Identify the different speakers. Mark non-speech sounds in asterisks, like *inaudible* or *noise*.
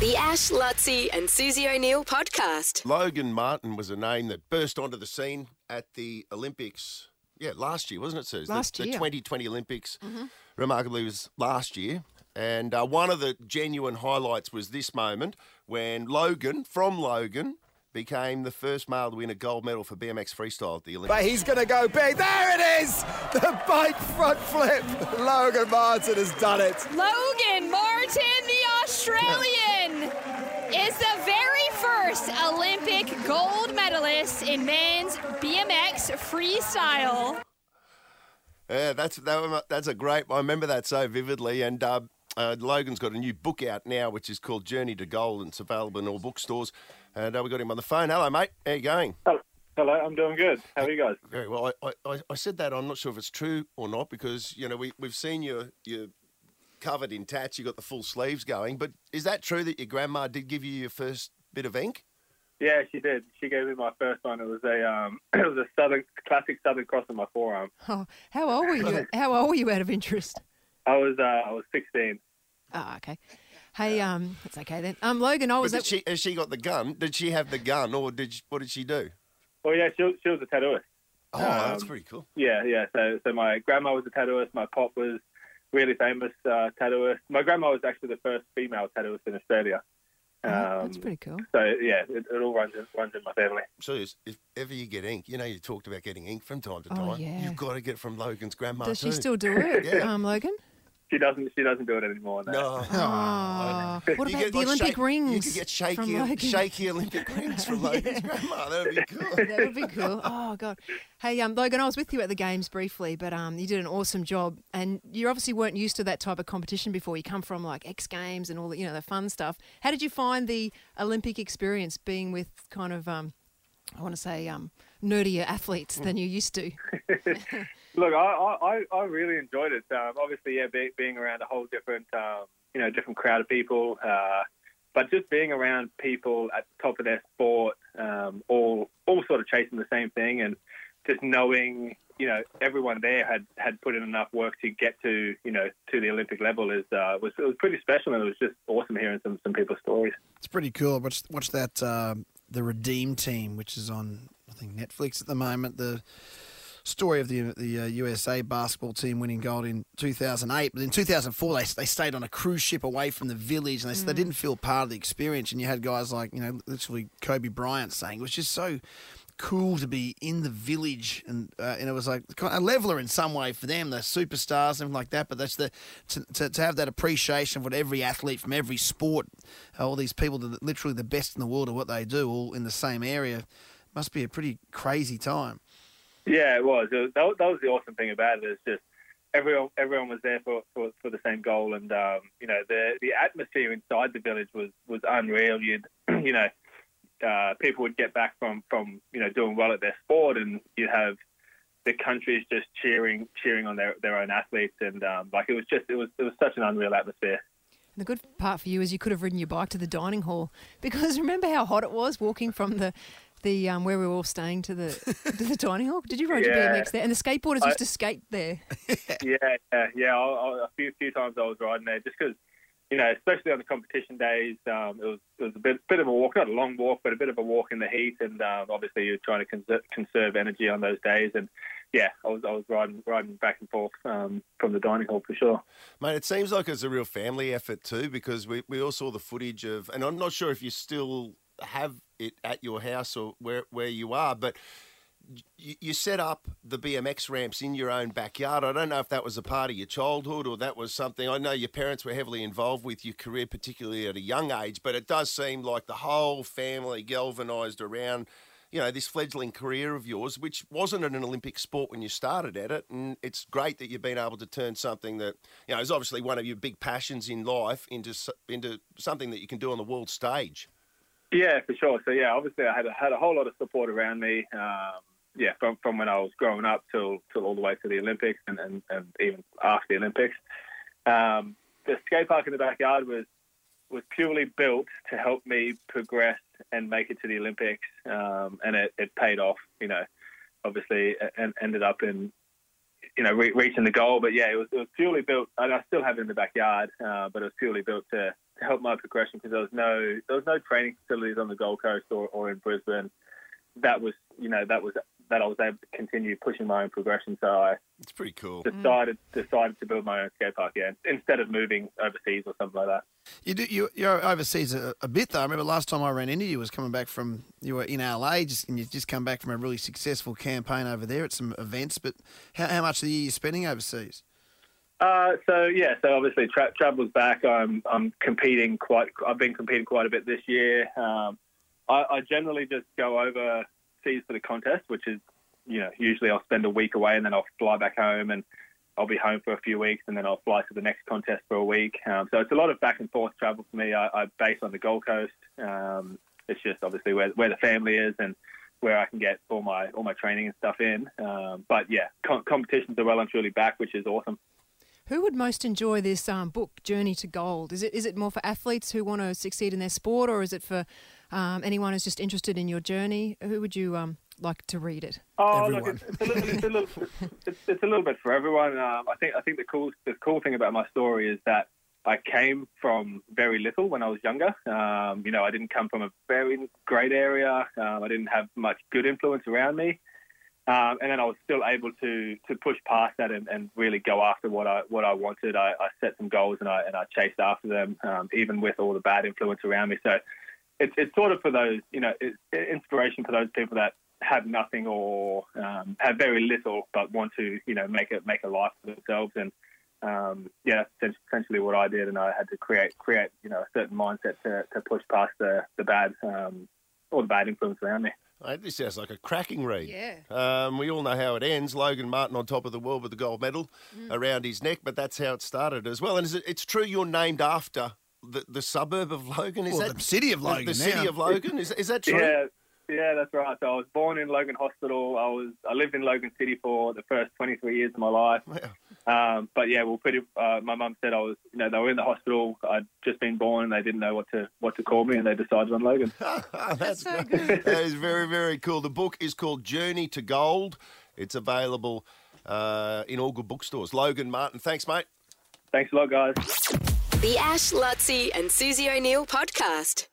Speaker 1: The Ash, Luttsy, and Susie O'Neill podcast.
Speaker 2: Logan Martin was a name that burst onto the scene at the Olympics. Yeah, last year, wasn't it, Susie?
Speaker 3: Last
Speaker 2: the,
Speaker 3: year.
Speaker 2: The 2020 Olympics, remarkably, was last year. And uh, one of the genuine highlights was this moment when Logan, from Logan, became the first male to win a gold medal for BMX freestyle at the Olympics.
Speaker 4: But he's going to go big. There it is! The bike front flip. Logan Martin has done it.
Speaker 5: Logan Martin, the Australian, is the very first Olympic gold medalist in men's BMX freestyle.
Speaker 2: Yeah, that's that, that's a great. I remember that so vividly. And uh, uh, Logan's got a new book out now, which is called Journey to Gold, and it's available in all bookstores. And uh, we got him on the phone. Hello, mate. How you going?
Speaker 6: Hello, Hello, I'm doing good. How are you guys?
Speaker 2: Very well. I, I, I said that. I'm not sure if it's true or not because you know we we've seen you you covered in tats. You got the full sleeves going. But is that true that your grandma did give you your first bit of ink?
Speaker 6: Yeah, she did. She gave me my first one. It was a um, *clears throat* it was a southern classic Southern Cross on my forearm.
Speaker 3: Oh, how old were you? *laughs* How old were you out of interest?
Speaker 6: I was uh, I was 16.
Speaker 3: Oh, okay. Hey, um, that's okay then. Um, Logan, I was
Speaker 2: did
Speaker 3: at,
Speaker 2: she has she got the gun? Did she have the gun, or did she, what did she do?
Speaker 6: Well, yeah, she, was- she was a tattooist.
Speaker 2: Oh, that's
Speaker 6: Um,
Speaker 2: pretty cool.
Speaker 6: Yeah, yeah. So so my grandma was a tattooist. My pop was really famous uh, tattooist. My grandma was actually the first female tattooist in Australia. Um,
Speaker 3: Oh, that's pretty cool.
Speaker 6: So yeah, it, it all runs in, runs in my family.
Speaker 2: So if if ever you get ink, you know you talked about getting ink from time to time.
Speaker 3: Oh,
Speaker 2: time.
Speaker 3: yeah.
Speaker 2: You've got to get it from Logan's grandma
Speaker 3: Does she still do *laughs* it,
Speaker 2: Yeah.
Speaker 3: um, Logan?
Speaker 6: She doesn't she doesn't do it anymore. No.
Speaker 2: No.
Speaker 3: Oh, what about the
Speaker 2: like,
Speaker 3: Olympic
Speaker 2: shake-
Speaker 3: rings?
Speaker 2: You could get shaky, shaky Olympic rings from *laughs* Logan's grandma. That would be *laughs* cool.
Speaker 3: that would be cool. Oh god. Hey, um, Logan, I was with you at the games briefly, but um, you did an awesome job, and you obviously weren't used to that type of competition before. You come from like X Games and all the you know the fun stuff. How did you find the Olympic experience being with kind of um, I want to say um, nerdier athletes than you used to? *laughs*
Speaker 6: Look, I, I, I really enjoyed it. Um, obviously, yeah, be, being around a whole different, um, you know, different crowd of people, uh, but just being around people at the top of their sport, um, all all sort of chasing the same thing, and just knowing, you know, everyone there had, had put in enough work to get to, you know, to the Olympic level is uh, was it was pretty special, and it was just awesome hearing some some people's stories.
Speaker 7: It's pretty cool. Watch watch that uh, the Redeem Team, which is on I think Netflix at the moment. The story of the the uh, USA basketball team winning gold in 2008, but in 2004 they they stayed on a cruise ship away from the village, and they, they didn't feel part of the experience. And you had guys like you know literally Kobe Bryant saying it was just so cool to be in the village. And uh, and it was like a leveler in some way for them the superstars and like that. But that's the to, to, to have that appreciation of what every athlete from every sport uh, all these people that are literally the best in the world at what they do all in the same area must be a pretty crazy time
Speaker 6: Yeah, it was. It was that, was- that was the awesome thing about it. it. Is just everyone everyone was there for, for, for the same goal, and um, you know the the atmosphere inside the village was was unreal. You'd *clears throat* you know uh, people would get back from from you know doing well at their sport, and you'd have the countries just cheering cheering on their, their own athletes, and um, like it was just it was it was such an unreal atmosphere.
Speaker 3: The good part for you is you could have ridden your bike to the dining hall *laughs* because remember how hot it was walking from the the um, where we were all staying to the *laughs* to the dining hall. Did you ride your
Speaker 6: Yeah.
Speaker 3: BMX there? And the skateboarders
Speaker 6: I-
Speaker 3: used to skate there. *laughs*
Speaker 6: yeah, yeah, yeah. I, I, a few few times I was riding there just because, you know, especially on the competition days, um, it was it was a bit bit of a walk, not a long walk, but a bit of a walk in the heat, and um, obviously you're trying to conserve, conserve energy on those days, and yeah, I was I was riding riding back and forth um, from the dining hall for sure.
Speaker 2: Mate, it seems like it's a real family effort too, because we, we all saw the footage of, and I'm not sure if you still have it at your house or where where you are, but you, you set up the BMX ramps in your own backyard. I don't know if that was a part of your childhood or that was something. I know your parents were heavily involved with your career, particularly at a young age, but it does seem like the whole family galvanised around. You know, this fledgling career of yours, which wasn't an Olympic sport when you started at it. And it's great that you've been able to turn something that, you know, is obviously one of your big passions in life into, into something that you can do on the world stage.
Speaker 6: Yeah, for sure. So yeah, obviously I had a, had a whole lot of support around me. Um, yeah, from from when I was growing up till till all the way to the Olympics and and, and even after the Olympics. Um, the skate park in the backyard was was purely built to help me progress and make it to the Olympics, um, and it, it paid off. You know, obviously, and ended up in you know re- reaching the goal. But yeah, it was it was purely built, and I still have it in the backyard, uh, but it was purely built to to help my progression because there was no there was no training facilities on the Gold Coast or, or in Brisbane. That was you know that was that I was able to continue pushing my own progression. So I
Speaker 2: pretty cool.
Speaker 6: decided decided to build my own skate park yeah, instead of moving overseas or something like that.
Speaker 7: You do, you, you're overseas a, a bit though. I remember last time I ran into you was coming back from you were in LA, just and you just come back from a really successful campaign over there at some events. But how, how much of the year you're spending overseas?
Speaker 6: Uh, so yeah, so obviously tra- travel's back. I'm I'm competing quite. I've been competing quite a bit this year. Um, I, I generally just go overseas for the contest, which is you know usually I'll spend a week away and then I'll fly back home and I'll be home for a few weeks and then I'll fly to the next contest for a week. Um, so it's a lot of back and forth travel for me. I, I base on the Gold Coast. Um, it's just obviously where where the family is and where I can get all my all my training and stuff in. Um, but yeah, com- competitions are well and truly back, which is awesome.
Speaker 3: Who would most enjoy this um, book, Journey to Gold? Is it is it more for athletes who want to succeed in their sport, or is it for um, anyone who's just interested in your journey? Who would you um, like to read it?
Speaker 6: Oh,
Speaker 7: Everyone.
Speaker 6: look, it's, it's, a little, it's, a little, it's, it's a little bit for everyone. Um, I think I think the cool the cool thing about my story is that I came from very little when I was younger. Um, you know, I didn't come from a very great area. Um, I didn't have much good influence around me. Um, and then I was still able to to push past that and, and really go after what I what I wanted. I, I set some goals and I and I chased after them, um, even with all the bad influence around me. So it's it's sort of for those you know it's inspiration for those people that have nothing or um, have very little but want to you know make it make a life for themselves and um, yeah that's essentially what I did and I had to create create you know a certain mindset to, to push past the the bad um, all the bad influence around me.
Speaker 2: Mate, this sounds like a cracking read.
Speaker 3: Yeah.
Speaker 2: Um, we all know how it ends. Logan Martin on top of the world with the gold medal
Speaker 3: Mm.
Speaker 2: around his neck, but that's how it started as well. And is it, it's true you're named after the, the suburb of Logan. Is
Speaker 7: Well,
Speaker 2: that
Speaker 7: the city of Logan
Speaker 2: The, city
Speaker 7: now.
Speaker 2: of Logan. Is, is that *laughs* true?
Speaker 6: Yeah, yeah, that's right. So I was born in Logan Hospital. I was I lived in Logan City for the first 23 years of my life.
Speaker 2: Wow.
Speaker 6: Um, but yeah, well, pretty. Uh, my mum said I was, you know, they were in the hospital. I'd just been born, and they didn't know what to what to call me, and they decided on Logan. *laughs*
Speaker 2: That's
Speaker 3: so
Speaker 2: great. *laughs* that is very, very cool. The book is called Journey to Gold. It's available uh, in all good bookstores. Logan Martin, thanks, mate.
Speaker 6: Thanks a lot, guys.
Speaker 1: The Ash, Luttsy, and Susie O'Neill podcast.